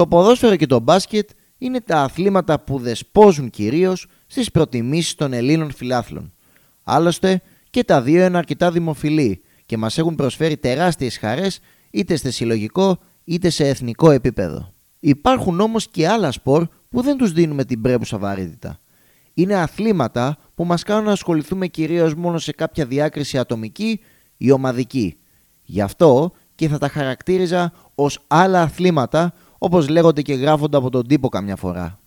Το ποδόσφαιρο και το μπάσκετ είναι τα αθλήματα που δεσπόζουν κυρίως στις προτιμήσεις των Ελλήνων φιλάθλων. Άλλωστε και τα δύο είναι αρκετά δημοφιλή και μας έχουν προσφέρει τεράστιες χαρές είτε σε συλλογικό είτε σε εθνικό επίπεδο. Υπάρχουν όμως και άλλα σπορ που δεν τους δίνουμε την πρέπουσα βαρύτητα. Είναι αθλήματα που μας κάνουν να ασχοληθούμε κυρίως μόνο σε κάποια διάκριση ατομική ή ομαδική. Γι' αυτό και θα τα χαρακτήριζα ως άλλα αθλήματα όπως λέγονται και γράφονται από τον τύπο καμιά φορά.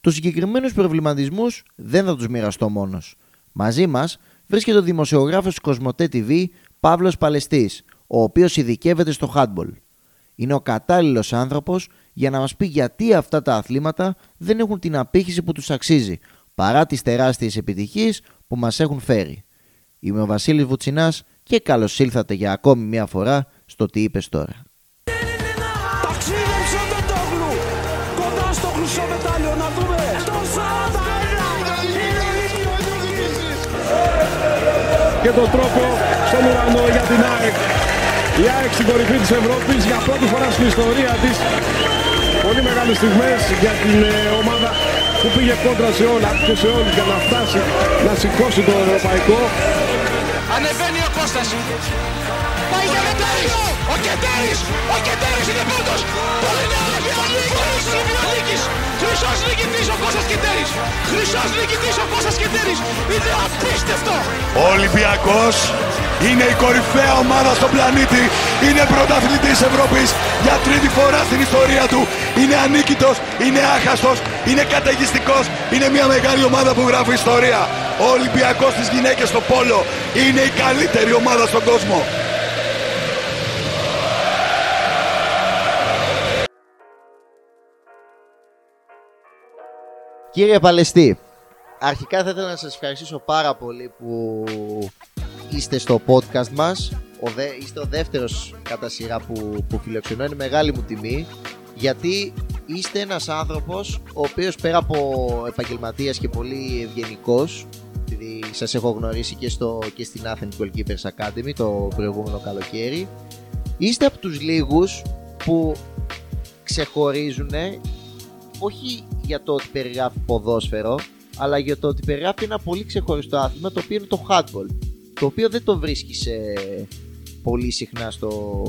Τους συγκεκριμένους προβληματισμούς δεν θα τους μοιραστώ μόνος. Μαζί μας βρίσκεται ο δημοσιογράφος Κοσμοτέ TV Παύλος Παλαιστής, ο οποίος ειδικεύεται στο handball. Είναι ο κατάλληλος άνθρωπος για να μας πει γιατί αυτά τα αθλήματα δεν έχουν την απήχηση που τους αξίζει, παρά τις τεράστιες επιτυχίες που μας έχουν φέρει. Είμαι ο Βασίλης Βουτσινάς και καλώς ήλθατε για ακόμη μια φορά στο Τι είπες τώρα. Και τον τρόπο στον ουρανό για την ΑΕΚ. Η ΑΕΚ στην κορυφή της Ευρώπης για πρώτη φορά στην ιστορία της. Πολύ μεγάλες στιγμές για την ε, ομάδα που πήγε κόντρα σε όλα και σε όλους για να φτάσει να σηκώσει το ευρωπαϊκό. Ανεβαίνει ο Κώστας Πάει για Κετέρης Ο Κετέρης Ο Κετέρης είναι πρώτος Πολύ νεαρός Ολυμπιονίκης Ολυμπιονίκης Χρυσός νικητής ο Κώστας Κετέρης Χρυσός νικητής ο Κώστας Κετέρης Είναι απίστευτο Ο Ολυμπιακός είναι η κορυφαία ομάδα στον πλανήτη. Είναι πρωταθλητής Ευρώπης για τρίτη φορά στην ιστορία του. Είναι ανίκητος, είναι άχαστος, είναι καταιγιστικός. Είναι μια μεγάλη ομάδα που γράφει ιστορία. Ο Ολυμπιακός στις γυναίκες στο πόλο είναι η καλύτερη ομάδα στον κόσμο. Κύριε Παλαιστή, αρχικά θα ήθελα να σας ευχαριστήσω πάρα πολύ που είστε στο podcast μας. Ο δε, είστε ο δεύτερος κατά σειρά που, που φιλοξενώ. Είναι μεγάλη μου τιμή γιατί είστε ένας άνθρωπος ο οποίος πέρα από επαγγελματίας και πολύ ευγενικός επειδή σας έχω γνωρίσει και, στο, και στην Athens Goalkeepers Academy το προηγούμενο καλοκαίρι είστε από τους λίγους που ξεχωρίζουν όχι για το ότι περιγράφει ποδόσφαιρο, αλλά για το ότι περιγράφει ένα πολύ ξεχωριστό άθλημα το οποίο είναι το handball. Το οποίο δεν το βρίσκει σε... πολύ συχνά στο...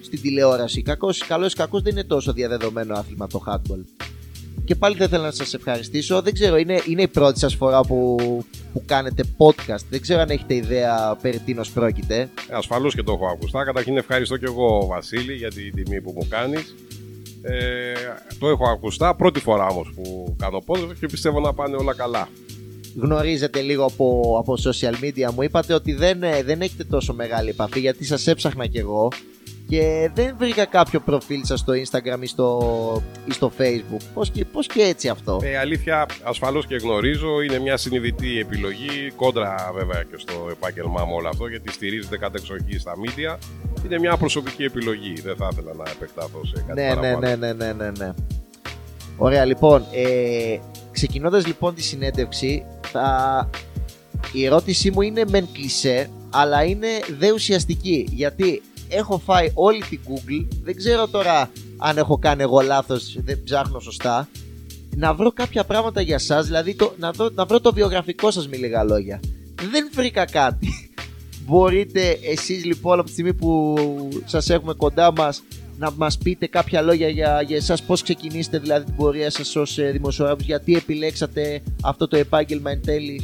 στην τηλεόραση. Κακός, καλός ή κακός δεν είναι τόσο διαδεδομένο άθλημα το handball. Και πάλι θα ήθελα να σας ευχαριστήσω. Δεν ξέρω, είναι, είναι η πρώτη σας φορά που, που κάνετε podcast. Δεν ξέρω αν έχετε ιδέα περί τίνος πρόκειται. Ασφαλώς και το έχω ακουστά. Καταρχήν ευχαριστώ και εγώ Βασίλη για την τιμή που μου κάνεις. Ε, το έχω ακουστά πρώτη φορά όμως που κάνω podcast και πιστεύω να πάνε όλα καλά. Γνωρίζετε λίγο από, από social media μου είπατε ότι δεν, ε, δεν έχετε τόσο μεγάλη επαφή γιατί σας έψαχνα κι εγώ και δεν βρήκα κάποιο προφίλ σας στο Instagram ή στο, ή στο Facebook. Πώς και, πώς και έτσι αυτό; Ε, αλήθεια, ασφαλώς και γνωρίζω, είναι μια συνειδητή επιλογή, κόντρα βέβαια και στο επάγγελμά μου όλο αυτό, γιατί στηρίζεται κατεξοχή στα media. Είναι μια προσωπική επιλογή, δεν θα ήθελα να επεκταθώ σε κάτι ναι, ναι, παραπάνω. ναι, ναι, ναι, ναι, ναι. Ωραία, λοιπόν, ε, ξεκινώντας λοιπόν τη συνέντευξη, θα... η ερώτησή μου είναι μεν κλισέ, αλλά είναι δε ουσιαστική, γιατί έχω φάει όλη την Google, δεν ξέρω τώρα αν έχω κάνει εγώ λάθος, δεν ψάχνω σωστά, να βρω κάποια πράγματα για σας, δηλαδή το, να, δω, να βρω το βιογραφικό σας με λίγα λόγια. Δεν βρήκα κάτι. Μπορείτε εσείς λοιπόν από τη στιγμή που σας έχουμε κοντά μας να μας πείτε κάποια λόγια για, για εσάς πώς ξεκινήσετε δηλαδή την πορεία σας ως ε, δημοσιογράφος γιατί επιλέξατε αυτό το επάγγελμα εν τέλει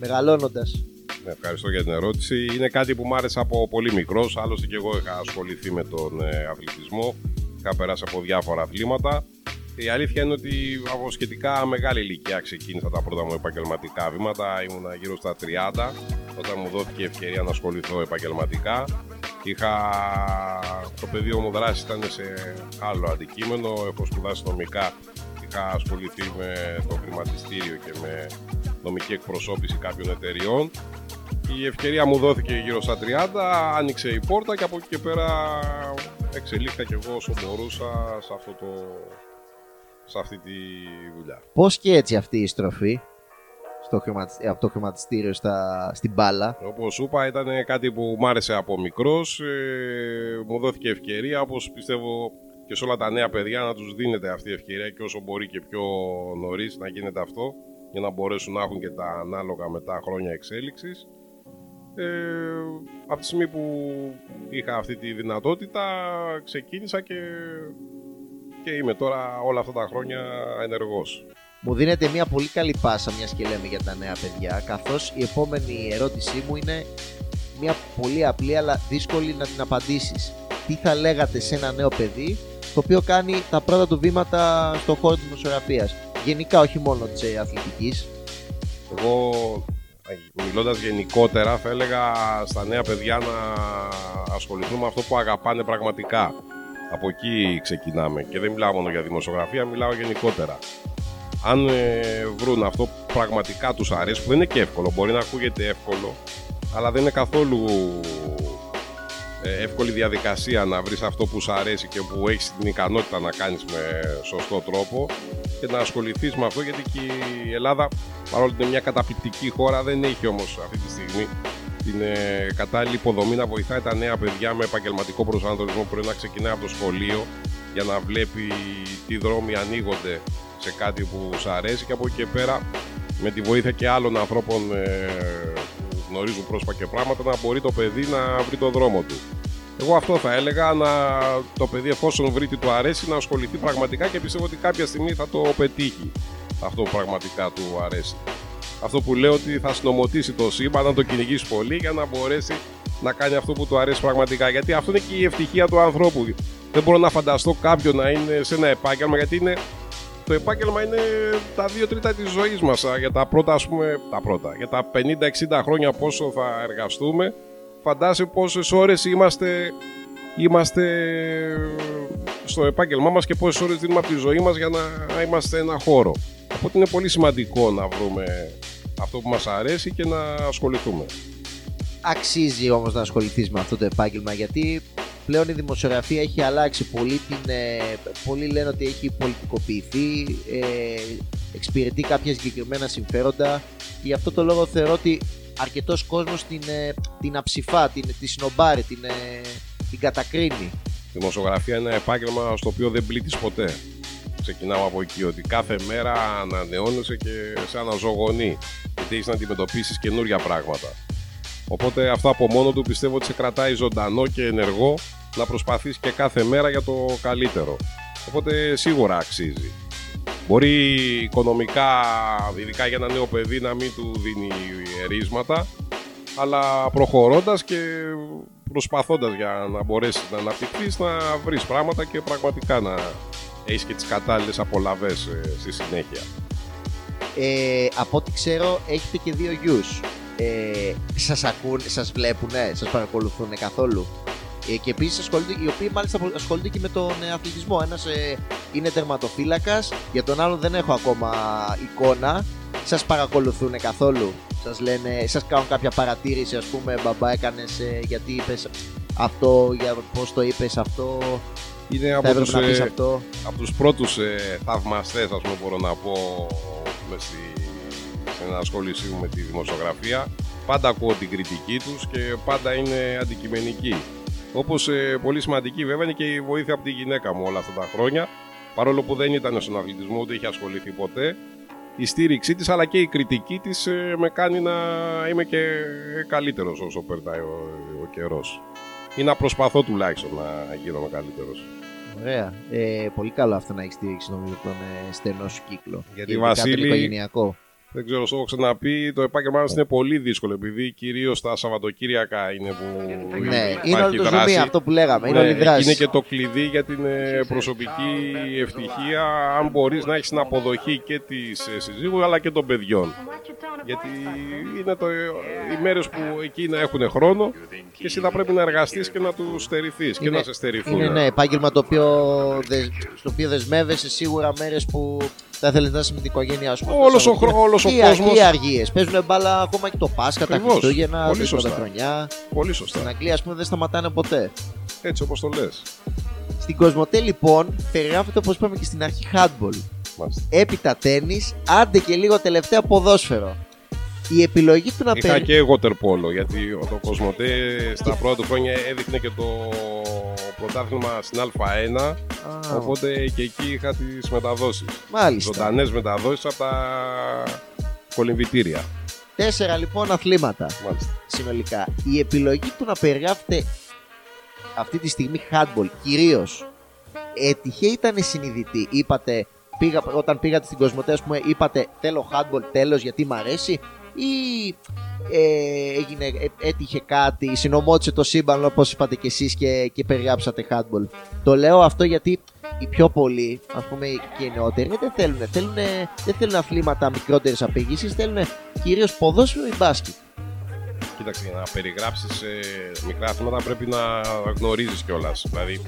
μεγαλώνοντας; Ναι, ευχαριστώ για την ερώτηση. Είναι κάτι που μου άρεσε από πολύ μικρός. Άλλωστε και εγώ είχα ασχοληθεί με τον ε, αθλητισμό. Είχα περάσει από διάφορα αθλήματα. Η αλήθεια είναι ότι από σχετικά μεγάλη ηλικία ξεκίνησα τα πρώτα μου επαγγελματικά βήματα. Ήμουνα γύρω στα 30 όταν μου δόθηκε η ευκαιρία να ασχοληθώ επαγγελματικά. Είχα... Το πεδίο μου δράσης ήταν σε άλλο αντικείμενο. Έχω σπουδάσει νομικά. Είχα ασχοληθεί με το χρηματιστήριο και με νομική εκπροσώπηση κάποιων εταιριών. Η ευκαιρία μου δόθηκε γύρω στα 30, άνοιξε η πόρτα και από εκεί και πέρα εξελίχθηκα και εγώ όσο μπορούσα σε, αυτό το, σε αυτή τη δουλειά. Πώς και έτσι αυτή η στροφή στο χρηματι- από το χρηματιστήριο στα, στην μπάλα; Όπως σου είπα ήταν κάτι που μ' άρεσε από μικρός, ε, μου δόθηκε ευκαιρία όπως πιστεύω και σε όλα τα νέα παιδιά να τους δίνεται αυτή η ευκαιρία και όσο μπορεί και πιο νωρίς να γίνεται αυτό για να μπορέσουν να έχουν και τα ανάλογα μετά χρόνια εξέλιξης. Ε, από τη στιγμή που είχα αυτή τη δυνατότητα ξεκίνησα και, και είμαι τώρα όλα αυτά τα χρόνια ενεργός. Μου δίνεται μια πολύ καλή πάσα μιας και λέμε για τα νέα παιδιά καθώς η επόμενη ερώτησή μου είναι μια πολύ απλή αλλά δύσκολη να την απαντήσεις. Τι θα λέγατε σε ένα νέο παιδί το οποίο κάνει τα πρώτα του βήματα στον χώρο της δημοσιογραφίας. Γενικά, όχι μόνο της ε, αθλητικής. Εγώ, μιλώντας γενικότερα, θα έλεγα στα νέα παιδιά να ασχοληθούν με αυτό που αγαπάνε πραγματικά. Από εκεί ξεκινάμε και δεν μιλάω μόνο για δημοσιογραφία, μιλάω γενικότερα. Αν ε, βρουν αυτό που πραγματικά τους αρέσει, που δεν είναι και εύκολο, μπορεί να ακούγεται εύκολο, αλλά δεν είναι καθόλου ε, εύκολη διαδικασία να βρεις αυτό που σου αρέσει και που έχεις την ικανότητα να κάνεις με σωστό τρόπο και να ασχοληθείς με αυτό γιατί και η Ελλάδα παρόλο που είναι μια καταπληκτική χώρα δεν έχει όμως αυτή τη στιγμή την ε, κατάλληλη υποδομή να βοηθάει τα νέα παιδιά με επαγγελματικό προσανατολισμό που πρέπει να ξεκινάει από το σχολείο για να βλέπει τι δρόμοι ανοίγονται σε κάτι που σου αρέσει και από εκεί και πέρα με τη βοήθεια και άλλων ανθρώπων ε, γνωρίζουν πρόσωπα και πράγματα να μπορεί το παιδί να βρει το δρόμο του. Εγώ αυτό θα έλεγα, να το παιδί εφόσον βρει τι του αρέσει να ασχοληθεί πραγματικά και πιστεύω ότι κάποια στιγμή θα το πετύχει αυτό που πραγματικά του αρέσει. Αυτό που λέω ότι θα συνομωτήσει το σύμπαν, να το κυνηγήσει πολύ για να μπορέσει να κάνει αυτό που του αρέσει πραγματικά. Γιατί αυτό είναι και η ευτυχία του ανθρώπου. Δεν μπορώ να φανταστώ κάποιον να είναι σε ένα επάγγελμα γιατί είναι το επάγγελμα είναι τα δύο τρίτα της ζωής μας για τα πρώτα ας πούμε, τα πρώτα, για τα 50-60 χρόνια πόσο θα εργαστούμε φαντάσου πόσες ώρες είμαστε, είμαστε στο επάγγελμά μας και πόσες ώρες δίνουμε από τη ζωή μας για να είμαστε ένα χώρο οπότε είναι πολύ σημαντικό να βρούμε αυτό που μας αρέσει και να ασχοληθούμε Αξίζει όμως να ασχοληθείς με αυτό το επάγγελμα γιατί πλέον η δημοσιογραφία έχει αλλάξει πολύ. Την, ε, πολλοί λένε ότι έχει πολιτικοποιηθεί, ε, εξυπηρετεί κάποια συγκεκριμένα συμφέροντα. Γι' αυτό το λόγο θεωρώ ότι αρκετός κόσμος την, ε, την αψηφά, την, τη σνομπάρει, την, ε, την κατακρίνει. Η δημοσιογραφία είναι ένα επάγγελμα στο οποίο δεν πλήττεις ποτέ. Ξεκινάω από εκεί ότι κάθε μέρα ανανεώνεσαι και σε αναζωογονεί. Γιατί έχεις να αντιμετωπίσεις καινούργια πράγματα. Οπότε αυτό από μόνο του πιστεύω ότι σε κρατάει ζωντανό και ενεργό να προσπαθείς και κάθε μέρα για το καλύτερο. Οπότε σίγουρα αξίζει. Μπορεί οικονομικά, ειδικά για ένα νέο παιδί, να μην του δίνει ερίσματα, αλλά προχωρώντας και προσπαθώντας για να μπορέσεις να αναπτυχθείς, να βρεις πράγματα και πραγματικά να έχεις και τις κατάλληλες απολαβές ε, στη συνέχεια. Ε, από ό,τι ξέρω, έχετε και δύο γιους ε, σας ακούν, σας βλέπουνε, σας παρακολουθούν καθόλου; Ε, και επίσης οι οποίοι μάλιστα ασχολούνται και με τον ε, αθλητισμό. Ένας ε, είναι τερματοφύλακας, για τον άλλο δεν έχω ακόμα εικόνα. Σας παρακολουθούν καθόλου; Σας λένε, σας κάνουν κάποια παρατήρηση, ας πούμε, μπαμπά, έκανες ε, γιατί είπες αυτό, για πώς το είπες αυτό; Είναι από τους, ε, αυτό. από τους πρώτους ε, θαυμαστές, ας πούμε, μπορώ να πω, με στη στην ασχόλησή μου με τη δημοσιογραφία. Πάντα ακούω την κριτική τους και πάντα είναι αντικειμενική. Όπως ε, πολύ σημαντική βέβαια είναι και η βοήθεια από τη γυναίκα μου όλα αυτά τα χρόνια. Παρόλο που δεν ήταν στον αθλητισμό ούτε είχε ασχοληθεί ποτέ. Η στήριξή της αλλά και η κριτική της ε, με κάνει να είμαι και καλύτερος όσο περνάει ο, ο καιρός. Ή να προσπαθώ τουλάχιστον να γίνομαι καλύτερος. Ωραία. Ε, πολύ καλό αυτό να έχεις στήριξη νομίζω τον ε, στενό σου κύκλο. Γιατί Βασίλη, δεν ξέρω, σου έχω ξαναπεί, το επάγγελμά μας είναι πολύ δύσκολο επειδή κυρίως τα Σαββατοκύριακα είναι που. Ναι, είναι όλη το ζουμί αυτό που λέγαμε. Είναι, ναι, δράση. είναι και το κλειδί για την ε, προσωπική ευτυχία, αν μπορείς να έχεις την αποδοχή και της ε, συζύγου αλλά και των παιδιών. Γιατί είναι το, οι μέρες που εκεί να έχουν χρόνο και εσύ θα πρέπει να εργαστείς και να τους στερηθείς και να σε στερηθούν. Είναι ναι, επάγγελμα το οποίο, στο οποίο δεσμεύεσαι σίγουρα μέρες που θα ήθελε να είσαι με την οικογένειά σου. Όλος ο, χρόνο, όλος ο κόσμος. Και αργίες. Παίζουν μπάλα ακόμα και το Πάσχα, τα Χριστούγεννα, τα χρονιά. Πολύ σωστά. Στην Αγγλία, ας πούμε, δεν σταματάνε ποτέ. Έτσι όπως το λες. Στην Κοσμοτέ, λοιπόν, περιγράφεται όπως είπαμε και στην αρχή handball. Μάλιστα. Έπειτα τέννη, άντε και λίγο τελευταία ποδόσφαιρο. Η επιλογή του να Είχα παίρνει. και water polo γιατί ο- το Κοσμοτέ στα πρώτα του χρόνια έδειχνε και το πρωτάθλημα στην Α1. Α, Οπότε και εκεί είχα τις μεταδόσεις. Μάλιστα. Ζωντανές μεταδόσεις από τα κολυμβητήρια. Τέσσερα λοιπόν αθλήματα Μάλιστα. συνολικά. Η επιλογή του να περιγράφετε αυτή τη στιγμή handball κυρίως έτυχε ήταν συνειδητή. Είπατε, πήγα, όταν πήγατε στην Κοσμοτέ, ας πούμε, είπατε θέλω handball τέλος γιατί μ' αρέσει ή ε, έγινε, ε, έτυχε κάτι, συνομώτησε το σύμπαν όπως είπατε και εσείς και, και περιγράψατε handball. Το λέω αυτό γιατί οι πιο πολλοί, ας πούμε και οι νεότεροι, δεν θέλουν, θέλουν, δεν θέλουν αθλήματα μικρότερης απήγησης, θέλουν κυρίως ποδόσφαιρο ή μπάσκετ. Κοίταξε, για να περιγράψεις μικρά αθλήματα πρέπει να γνωρίζεις κιόλας. Δηλαδή,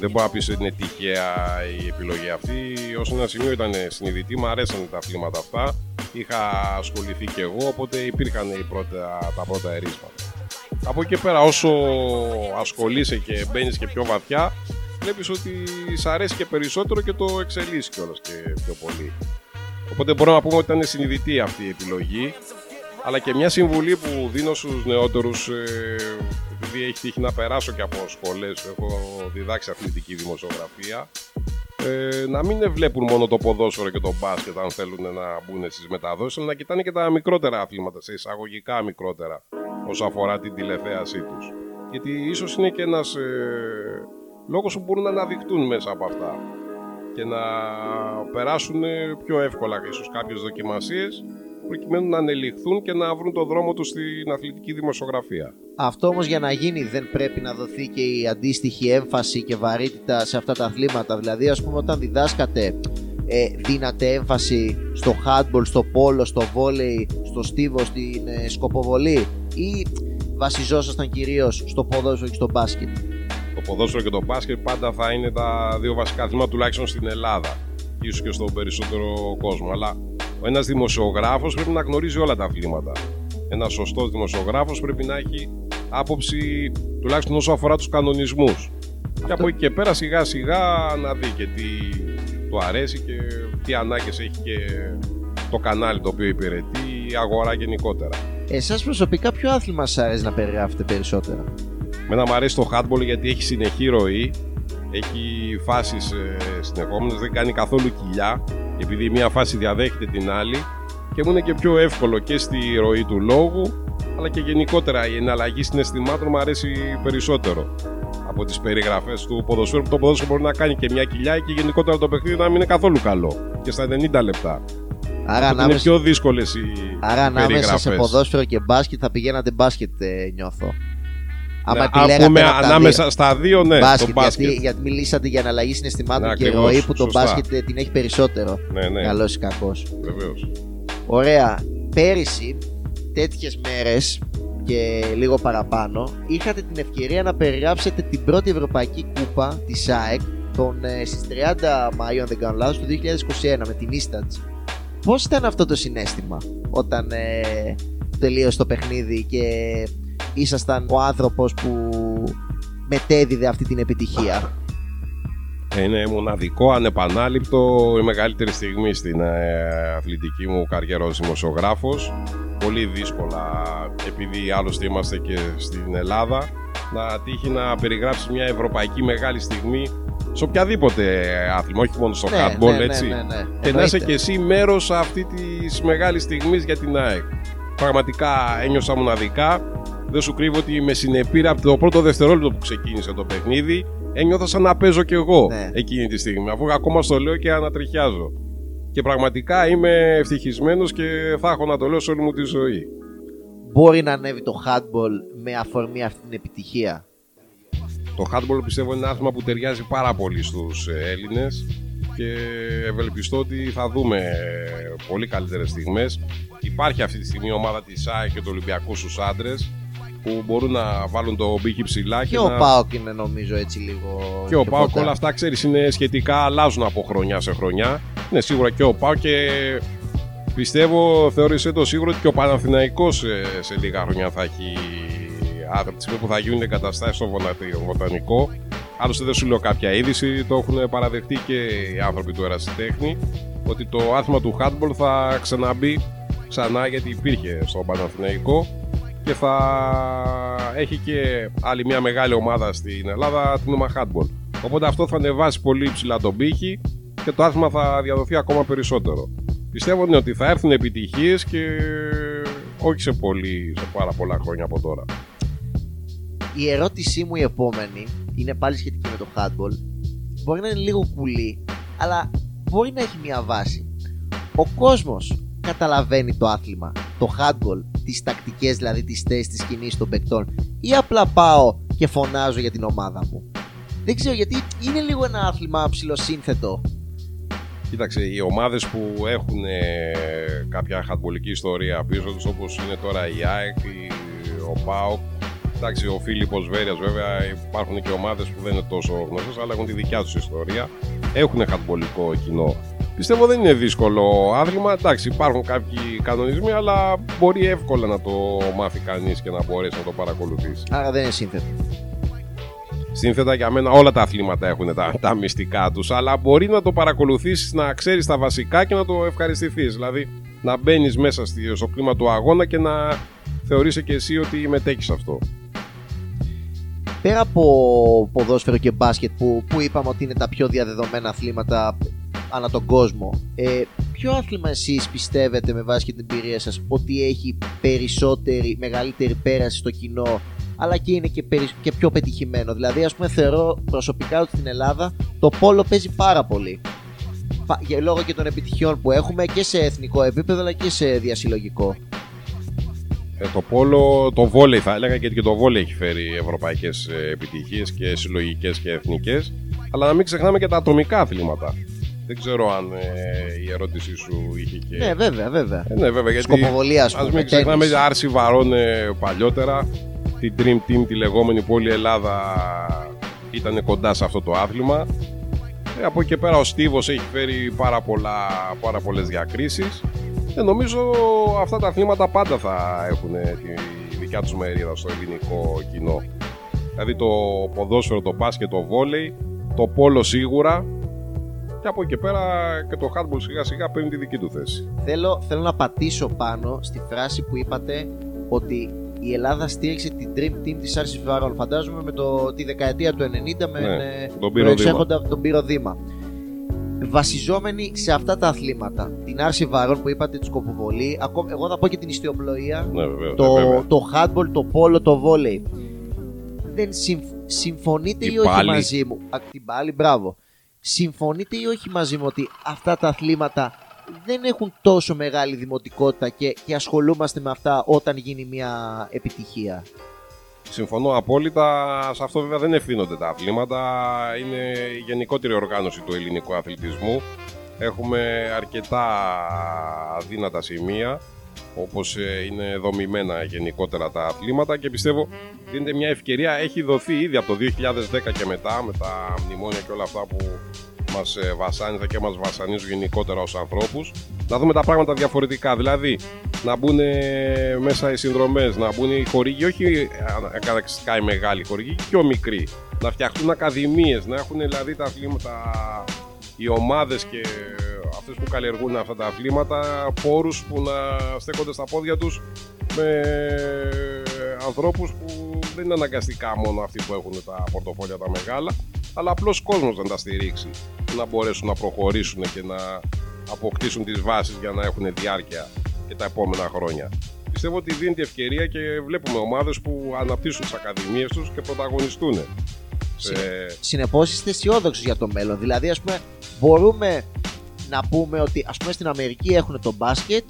δεν μπορώ να πεις ότι είναι τυχαία η επιλογή αυτή. Ω ένα σημείο ήταν συνειδητή, μου αρέσαν τα αθλήματα αυτά. Είχα ασχοληθεί κι εγώ, οπότε υπήρχαν οι πρώτα, τα πρώτα ερίσματα. Από εκεί και πέρα, όσο ασχολείσαι και μπαίνεις και πιο βαθιά, βλέπεις ότι σ' αρέσει και περισσότερο και το εξελίσσεις κιόλας και πιο πολύ. Οπότε μπορούμε να πούμε ότι ήταν συνειδητή αυτή η επιλογή. Αλλά και μια συμβουλή που δίνω στους νεότερους, ε, επειδή έχει τύχει να περάσω και από σχολές, έχω διδάξει αθλητική δημοσιογραφία, ε, να μην βλέπουν μόνο το ποδόσφαιρο και το μπάσκετ αν θέλουν να μπουν στις μεταδόσεις, αλλά να κοιτάνε και τα μικρότερα αθλήματα, σε εισαγωγικά μικρότερα, όσο αφορά την τηλεθέασή τους. Γιατί ίσως είναι και ένας ε, λόγος που μπορούν να αναδειχτούν μέσα από αυτά και να περάσουν πιο εύκολα ίσως κάποιες δοκιμασίες προκειμένου να ανελιχθούν και να βρουν το δρόμο τους στην αθλητική δημοσιογραφία. Αυτό όμως για να γίνει δεν πρέπει να δοθεί και η αντίστοιχη έμφαση και βαρύτητα σε αυτά τα αθλήματα. Δηλαδή ας πούμε όταν διδάσκατε ε, δίνατε έμφαση στο handball, στο πόλο, στο βόλεϊ, στο στίβο, στην ε, σκοποβολή ή βασιζόσασταν κυρίως στο ποδόσφαιρο και στο μπάσκετ; Το ποδόσφαιρο και το μπάσκετ πάντα θα είναι τα δύο βασικά αθλήματα τουλάχιστον στην Ελλάδα. Ίσως και στον περισσότερο κόσμο. Αλλά ο ένας δημοσιογράφος πρέπει να γνωρίζει όλα τα αθλήματα. Ένας σωστός δημοσιογράφος πρέπει να έχει άποψη τουλάχιστον όσο αφορά τους κανονισμούς. Και από εκεί και πέρα σιγά σιγά να δει και τι του αρέσει και τι ανάγκες έχει και το κανάλι το οποίο υπηρετεί, η αγορά γενικότερα. Εσάς προσωπικά ποιο άθλημα σας αρέσει να περιγράφετε περισσότερα. Μένα μου αρέσει το handball γιατί έχει συνεχή ροή, έχει φάσεις ε, συνεχόμενες, δεν κάνει καθόλου κοιλιά, επειδή η μία φάση διαδέχεται την άλλη και μου είναι και πιο εύκολο και στη ροή του λόγου, αλλά και γενικότερα η εναλλαγή συναισθημάτων μου αρέσει περισσότερο από τις περιγραφές του ποδοσφαίρου, που το ποδόσφαιρο μπορεί να κάνει και μια κοιλιά και γενικότερα το παιχνίδι να μην είναι καθόλου καλό και στα 90 λεπτά. Άρα Οπότε είναι ανάμεσα, πιο δύσκολες οι άρα ανάμεσα σε περιγραφές. ποδόσφαιρο και μπάσκετ θα πηγαίνατε μπάσκετ ε, νιώθω. Άμα Ναι, επιλέγατε αν πούμε ένα από τα ανάμεσα στα δύο, ναι, μπάσκετ, το μπάσκετ. Γιατί, γιατί μιλήσατε για αναλλαγή συναισθημάτων Ναι, και ακριβώς, ροή που το σωστά. μπάσκετ ε, την έχει περισσότερο. Ναι, ναι, Καλός ή κακός. βεβαίως. Ωραία. Πέρυσι, τέτοιες μέρες και λίγο παραπάνω, είχατε την ευκαιρία να περιγράψετε την πρώτη Ευρωπαϊκή Κούπα της ΑΕΚ τον, ε, στις 30 Μαΐου, αν δεν κάνω λάθος, του 2021 με την Ίστατς. Πώς ήταν αυτό το συνέστημα όταν ε, τελείωσε το παιχνίδι και ήσασταν ο άνθρωπος που μετέδιδε αυτή την επιτυχία. Είναι μοναδικό, ανεπανάληπτο, η μεγαλύτερη στιγμή στην ε, αθλητική μου καριέρα ως δημοσιογράφος. Πολύ δύσκολα, επειδή άλλωστε είμαστε και στην Ελλάδα, να τύχει να περιγράψει μια ευρωπαϊκή μεγάλη στιγμή σε οποιαδήποτε άθλημα, όχι μόνο στο handball, έτσι. ναι, ναι, ναι. Και να είσαι Εννοείται. και εσύ μέρος αυτή της μεγάλης στιγμής για την ΑΕΚ. Πραγματικά ένιωσα μοναδικά. Δεν σου κρύβω ότι με συνεπήρα από το πρώτο δευτερόλεπτο που ξεκίνησε το παιχνίδι, ένιωθα σαν να παίζω κι εγώ Ναι. εκείνη τη στιγμή. Αφού ακόμα στο λέω και ανατριχιάζω. Και πραγματικά είμαι ευτυχισμένος και θα έχω να το λέω σε όλη μου τη ζωή. Μπορεί να ανέβει το handball με αφορμή αυτή την επιτυχία; Το handball πιστεύω είναι ένα άθλημα που ταιριάζει πάρα πολύ στους ε, Έλληνες και ευελπιστώ ότι θα δούμε ε, πολύ καλύτερες στιγμές. Υπάρχει αυτή τη στιγμή η ομάδα της ΑΕΚ και του Ολυμπιακού στους άντρες που μπορούν να βάλουν το μπήκι ψηλά και, Και ο να... Πάοκ είναι νομίζω έτσι λίγο. Και ο πιο Πάοκ κοντά. όλα αυτά ξέρεις είναι σχετικά αλλάζουν από χρονιά σε χρονιά. Είναι σίγουρα και ο Πάοκ και πιστεύω θεώρησέ το σίγουρο ότι και ο Παναθηναϊκός ε, σε λίγα χρόνια θα έχει άθλημα τη στιγμή που θα γίνουν εγκαταστάσεις στο βοτανι- βοτανικό. Άλλωστε δεν σου λέω κάποια είδηση, το έχουν παραδεχτεί και οι άνθρωποι του ερασιτέχνη ότι το άθλημα του handball θα ξαναμπεί ξανά γιατί υπήρχε στο Παναθηναϊκό και θα έχει και άλλη μια μεγάλη ομάδα στην Ελλάδα, την Ομα Handball. Οπότε αυτό θα ανεβάσει πολύ ψηλά τον πύχη και το άθλημα θα διαδοθεί ακόμα περισσότερο. Πιστεύω ότι θα έρθουν επιτυχίες και όχι σε, πολύ, σε πάρα πολλά χρόνια από τώρα. Η ερώτησή μου η επόμενη είναι πάλι σχετική με το handball. Μπορεί να είναι λίγο κουλή, αλλά μπορεί να έχει μια βάση. Ο κόσμος καταλαβαίνει το άθλημα, το handball, τις τακτικές δηλαδή τις θέσεις της κινήσης των παικτών ή απλά πάω και φωνάζω για την ομάδα μου; Δεν ξέρω γιατί είναι λίγο ένα άθλημα ψηλοσύνθετο. Κοίταξε, οι ομάδες που έχουν ε, κάποια χατμπολική ιστορία πίσω τους όπως είναι τώρα η ΑΕΚ, η, ο ΠΑΟΚ, Εντάξει, ο Φίλιππος Βέρειας βέβαια υπάρχουν και ομάδες που δεν είναι τόσο γνωστές αλλά έχουν τη δικιά τους ιστορία. Έχουν χατμπολικό κοινό. Πιστεύω δεν είναι δύσκολο άθλημα. Εντάξει, υπάρχουν κάποιοι κανονισμοί, αλλά μπορεί εύκολα να το μάθει κανείς και να μπορέσει να το παρακολουθήσει. Άρα δεν είναι σύνθετο. Σύνθετα για μένα όλα τα αθλήματα έχουν τα, τα μυστικά τους, αλλά μπορεί να το παρακολουθήσεις, να ξέρεις τα βασικά και να το ευχαριστηθείς. Δηλαδή να μπαίνεις μέσα στο κλίμα του αγώνα και να θεωρήσει και εσύ ότι μετέχεις αυτό. Πέρα από ποδόσφαιρο και μπάσκετ που, που είπαμε ότι είναι τα πιο διαδεδομένα αθλήματα ανά τον κόσμο, ε, ποιο άθλημα εσείς πιστεύετε με βάση και την εμπειρία σας ότι έχει περισσότερη, μεγαλύτερη πέραση στο κοινό αλλά και είναι και, και πιο πετυχημένο; Δηλαδή, ας πούμε, θεωρώ προσωπικά ότι στην Ελλάδα το πόλο παίζει πάρα πολύ. Λόγω και των επιτυχιών που έχουμε και σε εθνικό επίπεδο αλλά και σε διασυλλογικό. Ε, το πόλο, το βόλεϊ θα έλεγα γιατί και το βόλεϊ έχει φέρει ευρωπαϊκές ε, επιτυχίες και συλλογικές και εθνικές αλλά να μην ξεχνάμε και τα ατομικά αθλήματα. Δεν ξέρω αν ε, η ερώτησή σου είχε και. Ναι, βέβαια, βέβαια. Ε, ναι, βέβαια γιατί. Σκοποβολία, ας μην ξεχνάμε άρση βαρών ε, παλιότερα. Την Dream Team, τη λεγόμενη πόλη Ελλάδα, ήταν κοντά σε αυτό το άθλημα. Ε, από εκεί πέρα ο Στίβος έχει φέρει πάρα, πολλά, πάρα πολλές διακρίσεις. Ε, νομίζω αυτά τα αθλήματα πάντα θα έχουν τη δικιά τους μερίδα στο ελληνικό κοινό. Δηλαδή το ποδόσφαιρο, το μπάσκετ, το βόλεϊ, το πόλο σίγουρα και από εκεί πέρα και το hardball σιγά σιγά παίρνει τη δική του θέση. Θέλω, θέλω να πατήσω πάνω στη φράση που είπατε ότι η Ελλάδα στήριξε την Dream Team της Άρσης Βαρών. Φαντάζομαι με το, τη δεκαετία του 90 με ναι, τον πυροδήμα. τον πυροδήμα. Βασιζόμενοι σε αυτά τα αθλήματα, την άρση βαρών που είπατε, τη σκοποβολή, εγώ θα πω και την ιστιοπλοεία, ναι, βέβαια, το, βέβαια. το handball, το πόλο, το βόλεϊ. Δεν συμφωνείτε ή όχι μαζί μου; Α, την πάλι, μπράβο συμφωνείτε ή όχι μαζί μου ότι αυτά τα αθλήματα δεν έχουν τόσο μεγάλη δημοτικότητα και, και ασχολούμαστε με αυτά όταν γίνει μια επιτυχία; Συμφωνώ απόλυτα. Σε αυτό βέβαια δεν ευθύνονται τα αθλήματα. Είναι η γενικότερη οργάνωση του ελληνικού αθλητισμού. Έχουμε αρκετά αδύνατα σημεία όπως ε, είναι δομημένα γενικότερα τα αθλήματα και πιστεύω δίνεται μια ευκαιρία, έχει δοθεί ήδη από το 2010 και μετά με τα μνημόνια και όλα αυτά που μας ε, βασάνιζαν και μας βασανίζουν γενικότερα ως ανθρώπους. Να δούμε τα πράγματα διαφορετικά, δηλαδή να μπουν μέσα οι συνδρομές, να μπουν οι χορηγοί, όχι καταξιστικά οι μεγάλοι χορηγοί, και πιο μικροί, να φτιαχτούν ακαδημίες, να έχουν δηλαδή τα αθλήματα, οι ομάδες και αυτές που καλλιεργούν αυτά τα αθλήματα πόρους που να στέκονται στα πόδια τους με ανθρώπους που δεν είναι αναγκαστικά μόνο αυτοί που έχουν τα πορτοφόλια τα μεγάλα αλλά απλώς κόσμος να τα στηρίξει να μπορέσουν να προχωρήσουν και να αποκτήσουν τις βάσεις για να έχουν διάρκεια και τα επόμενα χρόνια. Πιστεύω ότι δίνει ευκαιρία και βλέπουμε ομάδες που αναπτύσσουν τις ακαδημίες τους και πρωταγωνιστούν. Συνεπώς είστε αισιόδοξοι για το μέλλον. Δηλαδή, ας πούμε, μπορούμε να πούμε ότι ας πούμε στην Αμερική έχουν το μπάσκετ,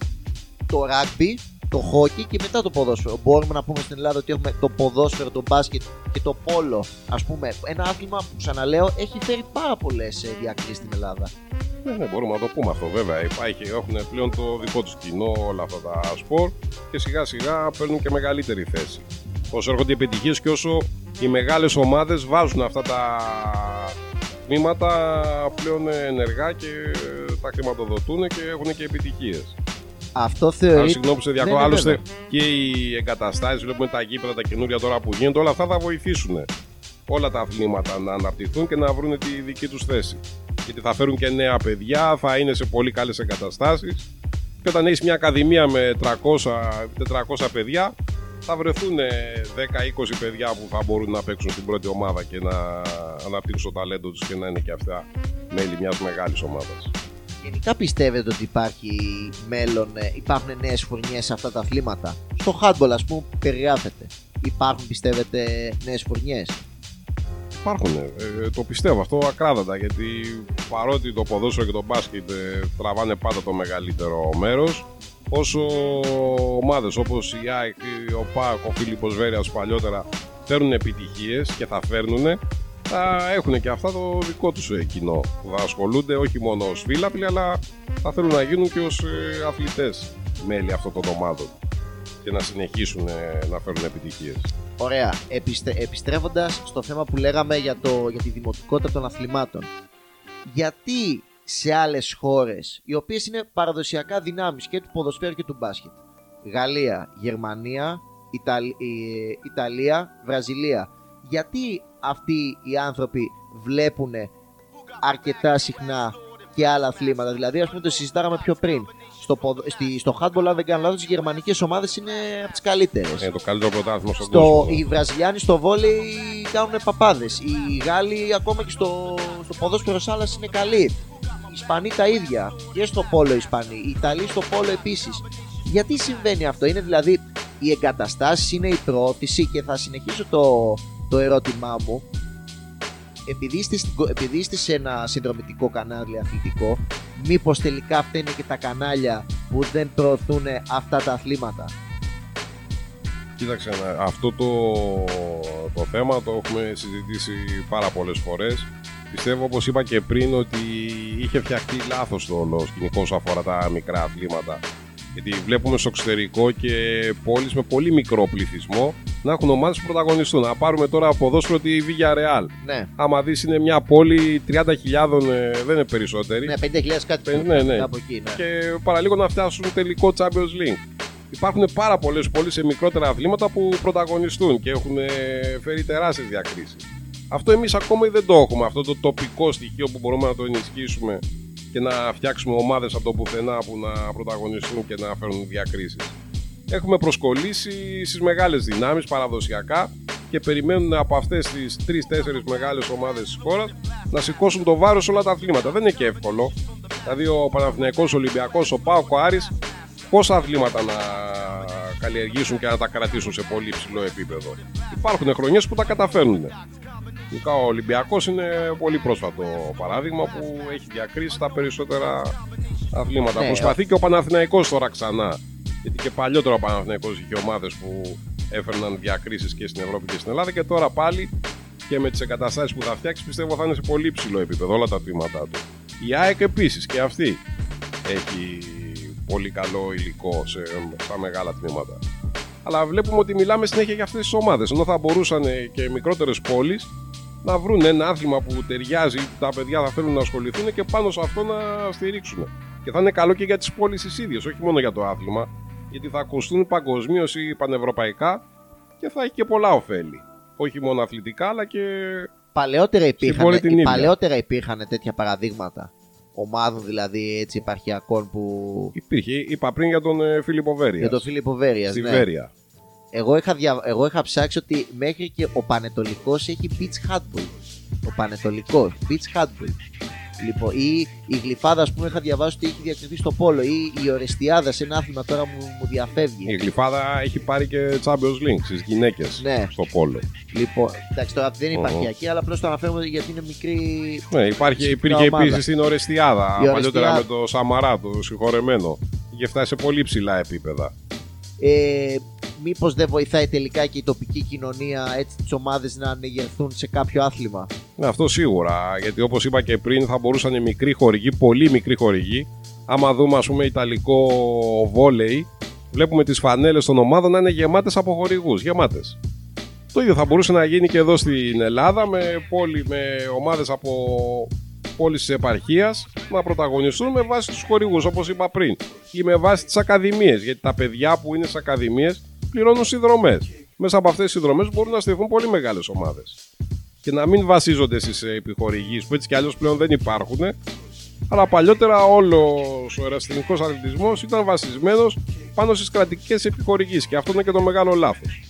το rugby, το hockey και μετά το ποδόσφαιρο. Μπορούμε να πούμε στην Ελλάδα ότι έχουμε το ποδόσφαιρο, το μπάσκετ και το πόλο. Α πούμε, ένα άθλημα που ξαναλέω έχει φέρει πάρα πολλές ε, διακρίσεις στην Ελλάδα. Ναι, ναι, μπορούμε να το πούμε αυτό βέβαια. Υπάρχει, έχουν πλέον το δικό τους κοινό όλα αυτά τα σπορ και σιγά σιγά παίρνουν και μεγαλύτερη θέση. Όσο έρχονται οι επιτυχίες και όσο οι μεγάλες ομάδες βάζουν αυτά τα τμήματα πλέον ενεργά και τα χρηματοδοτούν και έχουν και επιτυχίες. Αυτό θεωρεί. Συγγνώμη που σε διακόπτω. Ναι, ναι, Άλλωστε και οι εγκαταστάσεις, βλέπουμε τα γήπεδα, τα καινούρια τώρα που γίνονται, όλα αυτά θα βοηθήσουν όλα τα αθλήματα να αναπτυχθούν και να βρουν τη δική τους θέση. Γιατί θα φέρουν και νέα παιδιά, θα είναι σε πολύ καλές εγκαταστάσεις Και όταν έχεις μια ακαδημία με 300-400 παιδιά, θα βρεθούν 10-20 παιδιά που θα μπορούν να παίξουν στην πρώτη ομάδα και να αναπτύξουν το ταλέντο τους και να είναι και αυτά μέλη μιας μεγάλης ομάδας. Γενικά πιστεύετε ότι υπάρχει μέλλον, ε, υπάρχουν νέες φουρνιές σε αυτά τα αθλήματα; Στο handball, ας πούμε, που περιγράφεται. Υπάρχουν, πιστεύετε, νέες φουρνιές. Υπάρχουν, ε, ε, το πιστεύω αυτό ακράδαντα γιατί παρότι το ποδόσφαιρο και το μπάσκετ ε, τραβάνε πάντα το μεγαλύτερο μέρος όσο ομάδες όπως η ΑΕΚ, ο ΠΑΚ, ο Φίλιππος Βέρειας παλιότερα φέρνουν επιτυχίες και θα φέρνουν θα έχουν και αυτά το δικό τους ε, κοινό που θα ασχολούνται όχι μόνο ως φίλαπλοι αλλά θα θέλουν να γίνουν και ως ε, αθλητές μέλη αυτών των ομάδων και να συνεχίσουν ε, να φέρουν επιτυχίες. Ωραία. Επιστε, επιστρέφοντας στο θέμα που λέγαμε για, το, για τη δημοτικότητα των αθλημάτων. Γιατί σε άλλες χώρες, οι οποίες είναι παραδοσιακά δυνάμεις και του ποδοσφαίρου και του μπάσκετ, Γαλλία, Γερμανία, Ιταλία, Βραζιλία, γιατί αυτοί οι άνθρωποι βλέπουν αρκετά συχνά και άλλα αθλήματα. Δηλαδή, ας πούμε, το συζητάγαμε πιο πριν. Στο, στη, στο handball, αν δεν κάνω λάθος, οι γερμανικές ομάδες είναι από τις καλύτερες. Είναι το καλύτερο πρωτάθλημα στον στο, κόσμο. Οι Βραζιλιάνοι στο βόλεϊ κάνουν παπάδες. Οι Γάλλοι, ακόμα και στο, στο ποδόσφαιρο σάλας, είναι καλοί. Οι Ισπανοί τα ίδια. Και στο πόλο Ισπανοί. Οι Ιταλοί στο πόλο επίσης. Γιατί συμβαίνει αυτό, Είναι δηλαδή οι εγκαταστάσεις, είναι η πρόθεση και θα συνεχίσω το, το ερώτημά μου. Επειδή είστε, επειδή είστε σε ένα συνδρομητικό κανάλι αθλητικό μήπως τελικά αυτά είναι και τα κανάλια που δεν προωθούν αυτά τα αθλήματα; Κοίταξε, αυτό το, το θέμα το έχουμε συζητήσει πάρα πολλές φορές. Πιστεύω όπως είπα και πριν ότι είχε φτιαχτεί λάθος το όλο σκηνικό όσο αφορά τα μικρά αθλήματα γιατί βλέπουμε στο εξωτερικό και πόλεις με πολύ μικρό πληθυσμό να έχουν ομάδες που πρωταγωνιστούν. Να πάρουμε τώρα από ποδόσφαιρο τη Villarreal. Ναι. Άμα δεις, είναι μια πόλη 30.000, ε, δεν είναι περισσότερη. Ναι, 50.000 κάτι που ναι, ναι. Από εκεί, ναι. Και παραλίγο να φτάσουν τελικό Champions League. Υπάρχουν πάρα πολλές πόλεις σε μικρότερα αθλήματα που πρωταγωνιστούν και έχουν ε, φέρει τεράστιες διακρίσεις. Αυτό εμείς ακόμα δεν το έχουμε. Αυτό το τοπικό στοιχείο που μπορούμε να το ενισχύσουμε και να φτιάξουμε ομάδες από το πουθενά που να πρωταγωνιστούν και να φέρουν διακρίσεις έχουμε προσκολήσει στις μεγάλες δυνάμεις παραδοσιακά και περιμένουν από αυτές τις 3-4 μεγάλες ομάδες της χώρας να σηκώσουν το βάρος σε όλα τα αθλήματα. Δεν είναι και εύκολο. Δηλαδή ο Παναθηναϊκός, ο Ολυμπιακός, ο Πάοκ, ο Άρης πόσα αθλήματα να καλλιεργήσουν και να τα κρατήσουν σε πολύ ψηλό επίπεδο. Υπάρχουν χρονιές που τα καταφέρνουν. Ο Ολυμπιακός είναι πολύ πρόσφατο παράδειγμα που έχει διακρίσει τα περισσότερα αθλήματα. Ναι, Προσπαθεί και ο Παναθηναϊκός τώρα ξανά γιατί και παλιότερο ο Παναθηναϊκός είχε ομάδες που έφερναν διακρίσεις και στην Ευρώπη και στην Ελλάδα και τώρα πάλι και με τις εγκαταστάσεις που θα φτιάξει πιστεύω θα είναι σε πολύ ψηλό επίπεδο όλα τα τμήματά του. Η ΑΕΚ επίσης και αυτή έχει πολύ καλό υλικό σε, στα μεγάλα τμήματα. Αλλά βλέπουμε ότι μιλάμε συνέχεια για αυτές τις ομάδες. Ενώ θα μπορούσαν και μικρότερες πόλεις να βρουν ένα άθλημα που ταιριάζει, που τα παιδιά θα θέλουν να ασχοληθούν και πάνω σε αυτό να στηρίξουν. Και θα είναι καλό και για τις πόλεις τις ίδιες, όχι μόνο για το άθλημα γιατί θα ακουστούν παγκοσμίως ή πανευρωπαϊκά και θα έχει και πολλά ωφέλη. Όχι μόνο αθλητικά, αλλά και. Παλαιότερα υπήρχαν, παλαιότερα υπήρχαν τέτοια παραδείγματα. Ομάδων δηλαδή έτσι επαρχιακών που. Υπήρχε. Είπα πριν για τον ε, Φίλιππο Βέρεια. Για τον Φίλιππο Βέρεια. Στη ναι. Βέρεια. Εγώ είχα, δια... Εγώ είχα ψάξει ότι μέχρι και ο Πανετολικός έχει beach handball. Ο Πανετολικός, beach handball. Λοιπόν, ή η Γλυφάδα, ας πούμε, είχα διαβάσει ότι έχει διακριθεί στο Πόλο. Ή η Ορεστιάδα σε ένα άθλημα τώρα μου, μου διαφεύγει. Η Γλυφάδα έχει πάρει και Champions League στις γυναίκες ναι. στο Πόλο. Λοιπόν, εντάξει, τώρα δεν υπάρχει εκεί, αλλά απλώς το αναφέρουμε γιατί είναι μικρή. Ναι, υπάρχει, υπήρχε επίσης στην Ορεστιάδα. Παλιότερα με το Σαμαρά, το συγχωρεμένο. Είχε φτάσει σε πολύ ψηλά επίπεδα. Ε, μήπως δεν βοηθάει τελικά και η τοπική κοινωνία έτσι τις ομάδες να ανεγερθούν σε κάποιο άθλημα; Ναι, αυτό σίγουρα, γιατί όπως είπα και πριν θα μπορούσαν οι μικροί χορηγοί, πολύ μικροί χορηγοί, άμα δούμε ας πούμε ιταλικό βόλεϊ, βλέπουμε τις φανέλες των ομάδων να είναι γεμάτες από χορηγούς, γεμάτες. Το ίδιο θα μπορούσε να γίνει και εδώ στην Ελλάδα με, πόλη, με ομάδες από πόλεις της επαρχίας να πρωταγωνιστούν με βάση τους χορηγούς όπως είπα πριν ή με βάση τις ακαδημίες γιατί τα παιδιά που είναι στις ακαδημίες πληρώνουν συνδρομές. Μέσα από αυτές τις συνδρομές μπορούν να στηθούν πολύ μεγάλες ομάδες. Και να μην βασίζονται στις επιχορηγήσεις που έτσι κι αλλιώς πλέον δεν υπάρχουν Αλλά παλιότερα όλος ο ερασιτεχνικός αθλητισμός ήταν βασισμένος πάνω στις κρατικές επιχορηγήσεις και αυτό είναι και το μεγάλο λάθος.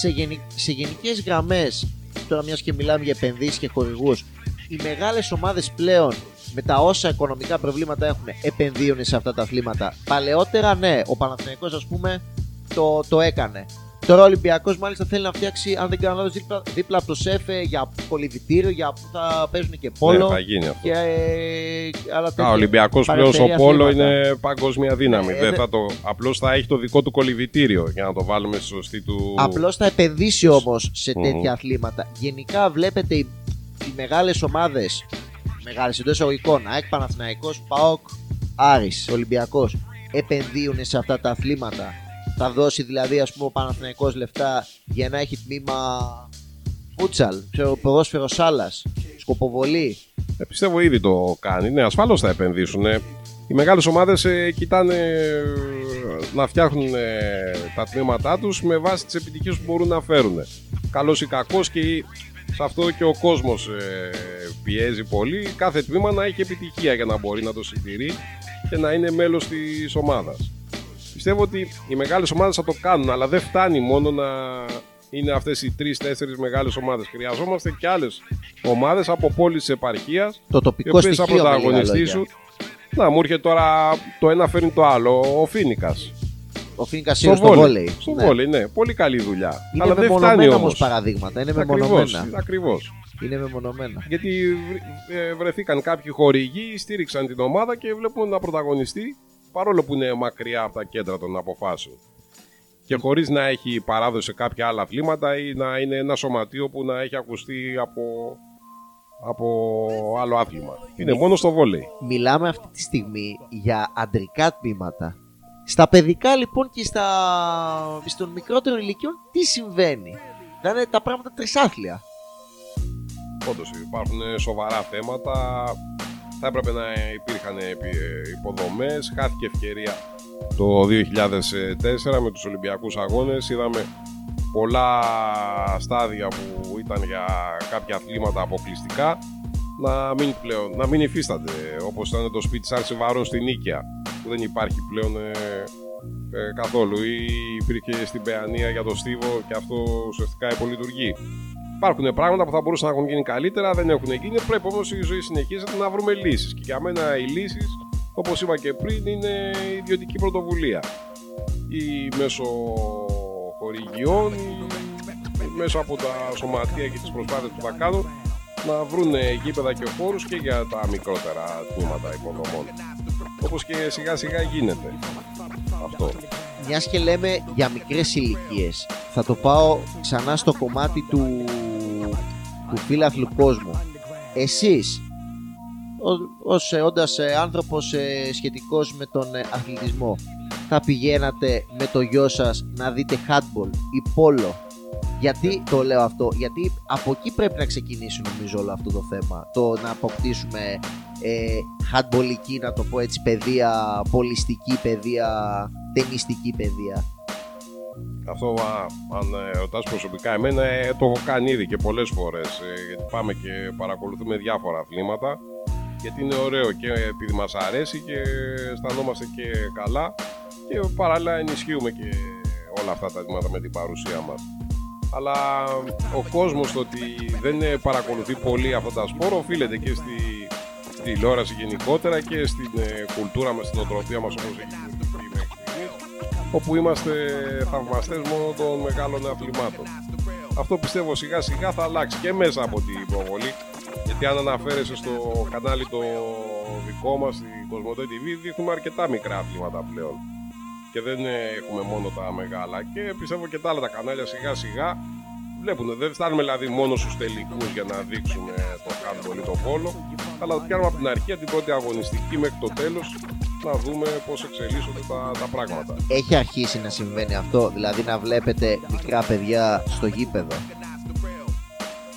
Σε, γενι... σε γενικές γραμμές, τώρα μιας και μιλάμε για επενδύσεις και χορηγούς, οι μεγάλες ομάδες πλέον με τα όσα οικονομικά προβλήματα έχουν επενδύουν σε αυτά τα αθλήματα. Παλαιότερα, ναι, ο Παναθηναϊκός ας πούμε το, το έκανε. Τώρα ο Ολυμπιακός μάλιστα θέλει να φτιάξει, αν δεν κάνω λάθος, δίπλα, δίπλα από το ΣΕΦΕ για κολυβητήριο, για που θα παίζουν και πόλο. Ναι, θα γίνει αυτό. Και, ε, άλλα τέτοια Α, ο Ολυμπιακός πλέον στο παρεμφερή πόλο αθλήματα. είναι παγκόσμια δύναμη. Ε, δεν δε- θα το, απλώς θα έχει το δικό του κολυβητήριο για να το βάλουμε στη σωστή του. Απλώς θα επενδύσει όμως σε Μμμ. τέτοια αθλήματα. Γενικά βλέπετε οι, οι μεγάλες ομάδες, μεγάλες εντός εισαγωγικών, ΑΕΚ, Παναθηναϊκός, ΠΑΟΚ, Άρης, Ολυμπιακός, επενδύουν σε αυτά τα αθλήματα. Θα δώσει δηλαδή ας πούμε ο Παναθηναϊκός λεφτά για να έχει τμήμα φούτσαλ, ξέρω, ποδόσφαιρο σάλας, σκοποβολή. Ε, πιστεύω ήδη το κάνει. Ναι, ασφαλώς θα επενδύσουν. Ε, Οι μεγάλες ομάδες κοιτάνε ε, να φτιάχνουν ε, τα τμήματά τους με βάση τις επιτυχίες που μπορούν να φέρουν. Καλός ή κακός και σε αυτό και ο κόσμος πιέζει πολύ. Κάθε τμήμα να έχει επιτυχία για να μπορεί να το συντηρεί και να είναι μέλος της ομάδας. Πιστεύω ότι οι μεγάλες ομάδες θα το κάνουν, αλλά δεν φτάνει μόνο να είναι αυτές οι τρει-τέσσερι μεγάλες ομάδες. Χρειαζόμαστε και άλλες ομάδες από πόλει τη επαρχίας Το οι τοπικό οποίες θα στοιχείο με λίγα πρωταγωνιστήσουν. λόγια. Να, μου έρχεται τώρα το ένα φέρνει το άλλο. Ο Φίνικας. Ο Φίνικας Σίρο στο βόλεϊ. Στο Ναι. βόλεϊ, ναι. Πολύ καλή δουλειά. Είναι Αλλά δεν φτάνει μεμονωμένα όμως. όμως παραδείγματα. Είναι Ακριβώς. μεμονωμένα. Ακριβώς. Είναι μεμονωμένα. Γιατί βρ- ε, βρεθήκαν κάποιοι χορηγοί, στήριξαν την ομάδα και βλέπουν να πρωταγωνιστεί παρόλο που είναι μακριά από τα κέντρα των αποφάσεων. Και χωρίς να έχει παράδοση σε κάποια άλλα αθλήματα ή να είναι ένα σωματείο που να έχει ακουστεί από, από άλλο άθλημα. Είναι μόνο στο βόλεϊ. Μιλάμε αυτή τη στιγμή για αντρικά τμήματα. Στα παιδικά λοιπόν και στα... στον μικρότερο ηλικιών τι συμβαίνει; Να είναι τα πράγματα τρισάθλια. Όντως υπάρχουν σοβαρά θέματα. Θα έπρεπε να υπήρχαν υποδομές. Χάθηκε ευκαιρία το 2004 με τους Ολυμπιακούς Αγώνες. Είδαμε πολλά στάδια που ήταν για κάποια αθλήματα αποκλειστικά να μην, πλέον, να μην υφίστανται όπως ήταν το σπίτι της Άρση Βαρών στην Νίκαια που δεν υπάρχει πλέον ε, ε, καθόλου ή υπήρχε στην Παιανία για το Στίβο και αυτό ουσιαστικά υπολειτουργεί. Υπάρχουν πράγματα που θα μπορούσαν να έχουν γίνει καλύτερα, δεν έχουν γίνει. Πρέπει όμω η ζωή συνεχίζεται να βρούμε λύσεις. Και για μένα οι λύσεις, όπως είπα και πριν, είναι ιδιωτική πρωτοβουλία. Ή μέσω χορηγιών, ή μέσω από τα σωματεία και τις προσπάθειες που θα κάνουν να βρουν γήπεδα και χώρους και για τα μικρότερα τμήματα υποδομών. Όπως και σιγά σιγά γίνεται αυτό. Μιας και λέμε για μικρές ηλικίες, θα το πάω ξανά στο κομμάτι του, του φίλαθλου κόσμου. Εσείς, ω- ως ε, όντας ε, άνθρωπος ε, σχετικός με τον ε, αθλητισμό, θα πηγαίνατε με το γιο σας να δείτε handball ή πόλο; Γιατί το λέω αυτό, γιατί από εκεί πρέπει να ξεκινήσει νομίζω όλο αυτό το θέμα. Το να αποκτήσουμε ε, handballική, να το πω έτσι, παιδεία, πολιστική παιδεία, ταινιστική παιδεία. Αυτό, α, αν ε, ρωτάς προσωπικά εμένα, ε, το έχω κάνει ήδη και πολλές φορές. ε, γιατί πάμε και παρακολουθούμε διάφορα αθλήματα. Γιατί είναι ωραίο και επειδή μας αρέσει και αισθανόμαστε και καλά. Και παράλληλα ενισχύουμε και όλα αυτά τα αθλήματα με την παρουσία μας. Αλλά ο κόσμος το ότι δεν ε, παρακολουθεί πολύ αυτά τα σπόρα οφείλεται και στη, στη τηλεόραση γενικότερα και στην ε, κουλτούρα μας, στην οτροπία μας όπως έχει δημιουργηθεί μέχρι στιγμής όπου είμαστε θαυμαστές μόνο των μεγάλων αθλημάτων. Αυτό πιστεύω σιγά σιγά θα αλλάξει και μέσα από την προβολή γιατί αν αναφέρεσαι στο κανάλι το δικό μας, στην Κοσμοτέ TV, δείχνουμε αρκετά μικρά αθλήματα πλέον και δεν ε, έχουμε μόνο τα μεγάλα και πιστεύω και τα άλλα τα κανάλια σιγά σιγά βλέπουν. Δεν φτάνουμε δηλαδή μόνο στους τελικούς για να δείξουμε το handball ή το πόλο αλλά το πιάνουμε από την αρχή, από την πρώτη αγωνιστική μέχρι το τέλος να δούμε πώς εξελίσσονται τα, τα πράγματα. Έχει αρχίσει να συμβαίνει αυτό, δηλαδή να βλέπετε μικρά παιδιά στο γήπεδο;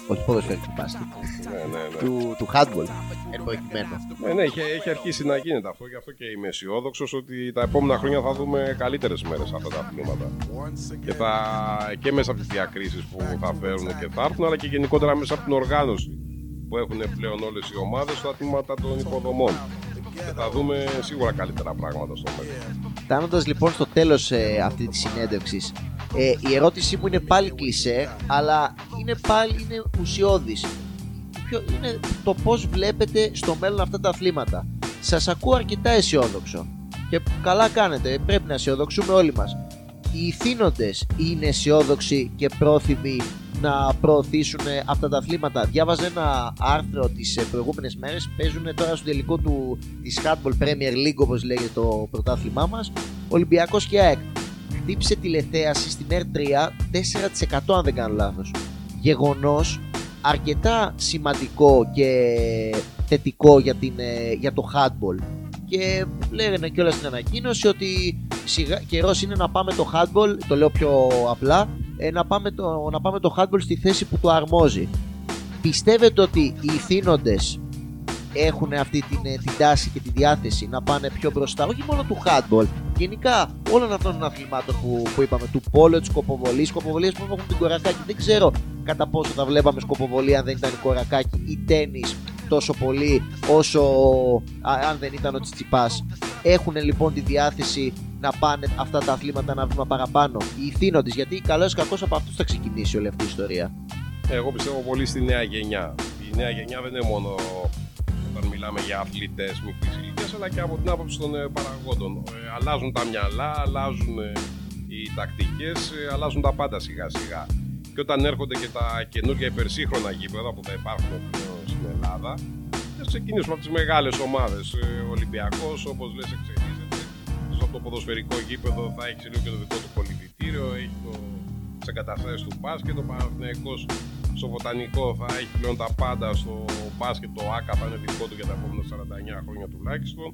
Όχι ποδοσφαιρικό μπάσκετ. Ναι, ναι, ναι. Του, του handball. Εν προκειμένου. Ναι, ναι, έχει, έχει αρχίσει να γίνεται αυτό, γι' αυτό και είμαι αισιόδοξος ότι τα επόμενα χρόνια θα δούμε καλύτερες μέρες αυτά τα αθλήματα. Και, θα, και μέσα από τις διακρίσεις που θα φέρουν και θα έρθουν, αλλά και γενικότερα μέσα από την οργάνωση που έχουν πλέον όλες οι ομάδες στα τμήματα των υποδομών. και θα δούμε σίγουρα καλύτερα πράγματα στο μέλλον. Φτάνοντας λοιπόν στο τέλος ε, αυτή της συνέντευξης, ε, η ερώτησή μου είναι πάλι κλισέ, αλλά είναι πάλι είναι ουσιώδης. Ποιο είναι το πώς βλέπετε στο μέλλον αυτά τα αθλήματα. Σας ακούω αρκετά αισιόδοξο και καλά κάνετε, πρέπει να αισιοδοξούμε όλοι μας. Οι ηθήνοντες είναι αισιόδοξοι και πρόθυμοι να προωθήσουν αυτά τα αθλήματα. Διάβαζα ένα άρθρο τις προηγούμενες μέρες, παίζουν τώρα στο τελικό του, της Handball Premier League όπως λέγεται το πρωτάθλημά μας, Ολυμπιακός και ΑΕΚ χτύπησε τηλεθέαση στην R3 4% αν δεν κάνω λάθος. Γεγονός αρκετά σημαντικό και θετικό για, την, ε, για το handball. Και λέγανε κιόλας στην ανακοίνωση ότι σιγά, καιρός είναι να πάμε το handball, το λέω πιο απλά, ε, να, πάμε το, να πάμε το handball στη θέση που το αρμόζει. Πιστεύετε ότι οι ηθήνοντες έχουν αυτή την, ε, την τάση και τη διάθεση να πάνε πιο μπροστά, όχι μόνο του handball, γενικά όλων αυτών των αθλημάτων που, που είπαμε, του πόλο, τη κοποβολή, σκοποβολίε που έχουν την κορακάκι. Δεν ξέρω κατά πόσο θα βλέπαμε σκοποβολή αν δεν ήταν η κορακάκι ή τέννη τόσο πολύ όσο αν δεν ήταν ο Τσιτσιπάς. Έχουν λοιπόν τη διάθεση να πάνε αυτά τα αθλήματα ένα βήμα παραπάνω. Οι ηθήνοντες, γιατί καλός ή κακός από αυτούς θα ξεκινήσει όλη αυτή η ιστορία. Εγώ πιστεύω πολύ στη νέα γενιά. Η νέα γενιά δεν είναι μόνο όταν μιλάμε για αθλητές μικρή ηλικία, αλλά και από την άποψη των ε, παραγόντων. Ε, αλλάζουν τα μυαλά, αλλάζουν ε, οι τακτικές, αλλάζουν τα πάντα σιγά σιγά. Και όταν έρχονται και τα καινούργια υπερσύγχρονα γήπεδα που θα υπάρχουν στην Ελλάδα, θα ξεκινήσουμε από τις μεγάλες ομάδες. Ο Ολυμπιακός, όπως λες, εξελίσσεται. Στο το ποδοσφαιρικό γήπεδο θα έχεις λίγο και το δικό του πολιτητήριο, έχει το τις εγκαταστάσεις του μπάσκετ. Ο Παναθηναϊκός στο βοτανικό θα έχει πλέον τα πάντα στο μπάσκετ. Το ΆΚΑ θα είναι δικό του για τα επόμενα 49 χρόνια τουλάχιστον.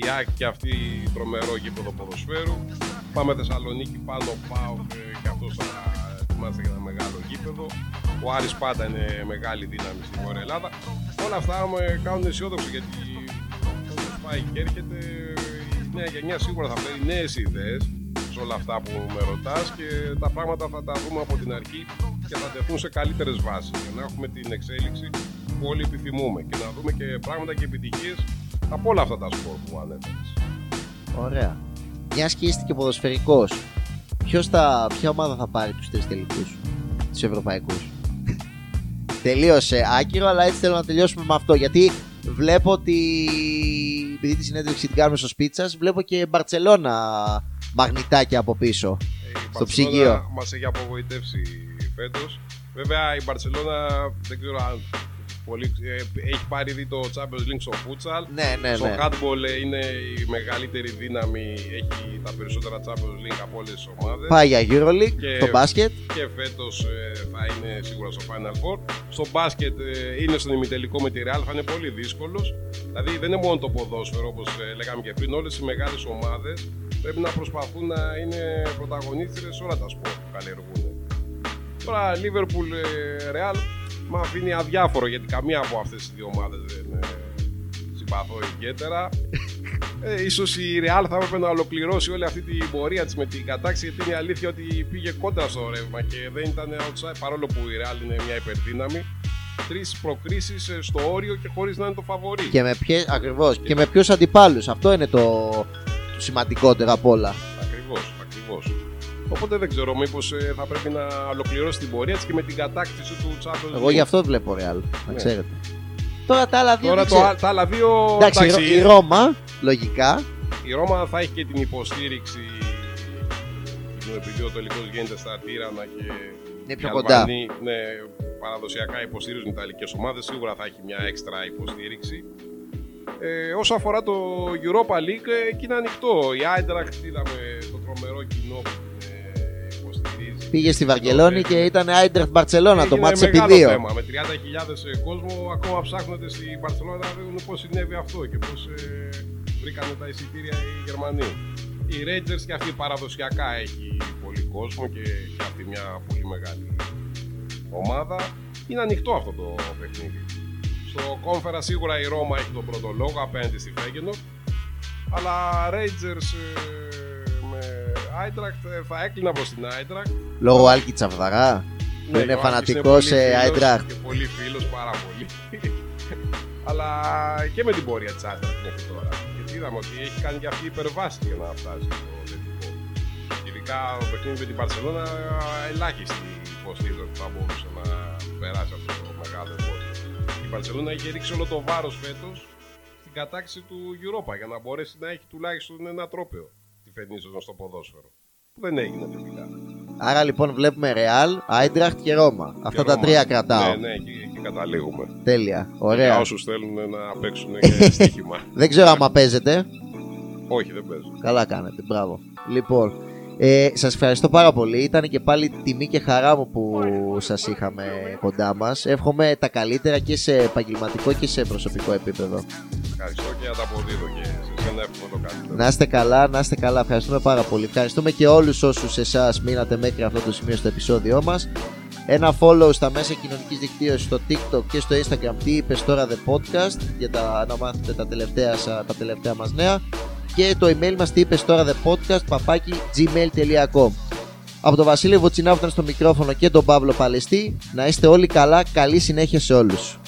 Η ΑΕΚ και αυτή τρομερό γήπεδο ποδοσφαίρου. Πάμε Θεσσαλονίκη πάνω πάω και αυτό θα ετοιμάζεται για ένα μεγάλο γήπεδο. Ο Άρης πάντα είναι μεγάλη δύναμη στην Βόρεια Ελλάδα. Όλα αυτά με κάνουν αισιόδοξο γιατί όσο πάει και έρχεται η νέα γενιά σίγουρα θα φέρει νέες ιδέες σε όλα αυτά που με ρωτάς και τα πράγματα θα τα δούμε από την αρχή και θα τεθούν σε καλύτερες βάσεις για να έχουμε την εξέλιξη που όλοι επιθυμούμε και να δούμε και πράγματα και επιτυχίες από όλα αυτά τα σπορ που ανέφερες. Ωραία. Μια και είστε και ποδοσφαιρικός, ποια ομάδα θα πάρει τους τρεις τελικούς, τους ευρωπαϊκούς; Τελείωσε άκυρο, αλλά έτσι θέλω να τελειώσουμε με αυτό. Γιατί βλέπω ότι επειδή τη συνέντευξη την κάνουμε στο Σπίτσα, βλέπω και Μπαρσελόνα μαγνητάκια από πίσω. Ε, στο ψυγείο. Μας έχει απογοητεύσει φέτος. Βέβαια η Μπαρσελόνα δεν ξέρω αν πολύ, ε, έχει πάρει δει το Champions League στο futsal. Ναι, ναι, στο ναι. handball ε, είναι η μεγαλύτερη δύναμη, έχει τα περισσότερα Champions League από όλες τις ομάδες. Πάει για EuroLeague, Και- το μπάσκετ. Και φέτος θα είναι σίγουρα στο Final Four. Στο μπάσκετ ε, είναι στον ημιτελικό με τη Real, θα είναι πολύ δύσκολος. Δηλαδή δεν είναι μόνο το ποδόσφαιρο όπως λέγαμε και πριν. Όλες οι μεγάλες ομάδες πρέπει να προσπαθούν να είναι πρωταγωνίστρες σε όλα τα σπορ που καλλιεργούν. Τώρα Liverpool ε, Real με αφήνει αδιάφορο γιατί καμία από αυτές τις δύο ομάδες δεν ε, συμπαθώ ιδιαίτερα. Ε, ίσως η Real θα έπρεπε να ολοκληρώσει όλη αυτή την πορεία της με την κατάξη γιατί είναι η αλήθεια ότι πήγε κόντρα στο ρεύμα και δεν ήταν outside παρόλο που η Real είναι μια υπερδύναμη. Τρεις προκρίσεις ε, στο όριο και χωρίς να είναι το φαβορή. Και με ποιε, ακριβώς, και με ποιους αντιπάλους. Αυτό είναι το, το σημαντικότερο απ' όλα. Ακριβώς, ακριβώς. Οπότε δεν ξέρω, μήπως θα πρέπει να ολοκληρώσει την πορεία της και με την κατάκτηση του Champions Εγώ γι' αυτό βλέπω Real, να Ναι. ξέρετε. Τώρα τα άλλα δύο Τώρα δεν το, ξέρω. α- τα άλλα δύο. Εντάξει, η Ρο- εντάξει, η Ρώμα, λογικά. η Ρώμα θα έχει και την υποστήριξη. Επειδή ο τελικό γίνεται στα Τύρανα και. Είναι οι πιο κοντά. Αλβανοί, ναι, παραδοσιακά υποστηρίζουν οι Ιταλικές ομάδες. Σίγουρα θα έχει μια έξτρα υποστήριξη. Ε, όσο αφορά το Europa League, ε, εκεί είναι ανοιχτό. Η Eintracht είδαμε το τρομερό κοινό που την ε, υποστηρίζει. Πήγε στη Βαρκελόνη και ήταν Άιντρεχτ Μπαρσελόνα, το Έγινε μάτσε επί μεγάλο δύο. θέμα. Με 30.000 κόσμο ακόμα ψάχνονται στην Παρσελόνα να δουν πώς συνέβη αυτό και πώς ε, βρήκαν τα εισιτήρια οι Γερμανοί. Η Rangers και αυτή παραδοσιακά έχει πολύ κόσμο και έχει αυτή μια πολύ μεγάλη ομάδα. Είναι ανοιχτό αυτό το παιχνίδι. Στο κόμφερα σίγουρα η Ρώμα έχει τον πρώτο λόγο απέναντι στη Φέγγενο. Αλλά Rangers ε, με Eintracht ε, θα έκλεινα προς την Eintracht. Λόγω Άλκη Τσαβδαρά. Ναι, είναι ο Άκης φανατικός, πολύ ε, φίλος Eintracht. Και πολύ φίλος, πάρα πολύ. αλλά και με την πορεία της άντρα μέχρι τώρα. Γιατί είδαμε ότι έχει κάνει και αυτή υπερβάση για να φτάσει στο τελικό. Ειδικά το παιχνίδι με την Παρσελόνα, ελάχιστη υποστήριζε ότι θα μπορούσε να περάσει αυτό το μεγάλο εμπόδιο. Η Παρσελόνα έχει ρίξει όλο το βάρος φέτος στην κατάξη του Europa για να μπορέσει να έχει τουλάχιστον ένα τρόπαιο τη φαινίζοντα στο ποδόσφαιρο. Που δεν έγινε τελικά. Άρα λοιπόν βλέπουμε Ρεάλ, Άιντραχτ και Ρώμα. Αυτά τα Ρώμα. τρία κρατάω. Ναι, ναι, εκεί, εκεί καταλήγουμε. Τέλεια. Για Ωραία. όσους θέλουν να παίξουν και στοίχημα. Δεν ξέρω άμα παίζετε. Όχι, δεν παίζω. Καλά κάνετε. Μπράβο. Λοιπόν, ε, σας ευχαριστώ πάρα πολύ. Ήταν και πάλι τιμή και χαρά μου που σας είχαμε κοντά μας. Εύχομαι τα καλύτερα και σε επαγγελματικό και σε προσωπικό επίπεδο. Ευχαριστώ και ανταποδίδω και σε σένα εύχομαι το καλύτερο. Να είστε καλά, να είστε καλά. Ευχαριστούμε πάρα πολύ. Ευχαριστούμε και όλους όσους εσάς μείνατε μέχρι αυτό το σημείο στο επεισόδιό μας. Ένα follow στα μέσα κοινωνικής δικτύωσης στο TikTok και στο Instagram τι είπες τώρα The Podcast για τα, να μάθετε τα τελευταία, σα- τα τελευταία μας νέα και το email μας τι είπες τώρα The Podcast παπάκι gmail.com Από τον Βασίλη Βοτσινά που ήταν στο μικρόφωνο και τον Παύλο Παλαιστή να είστε όλοι καλά, καλή συνέχεια σε όλους.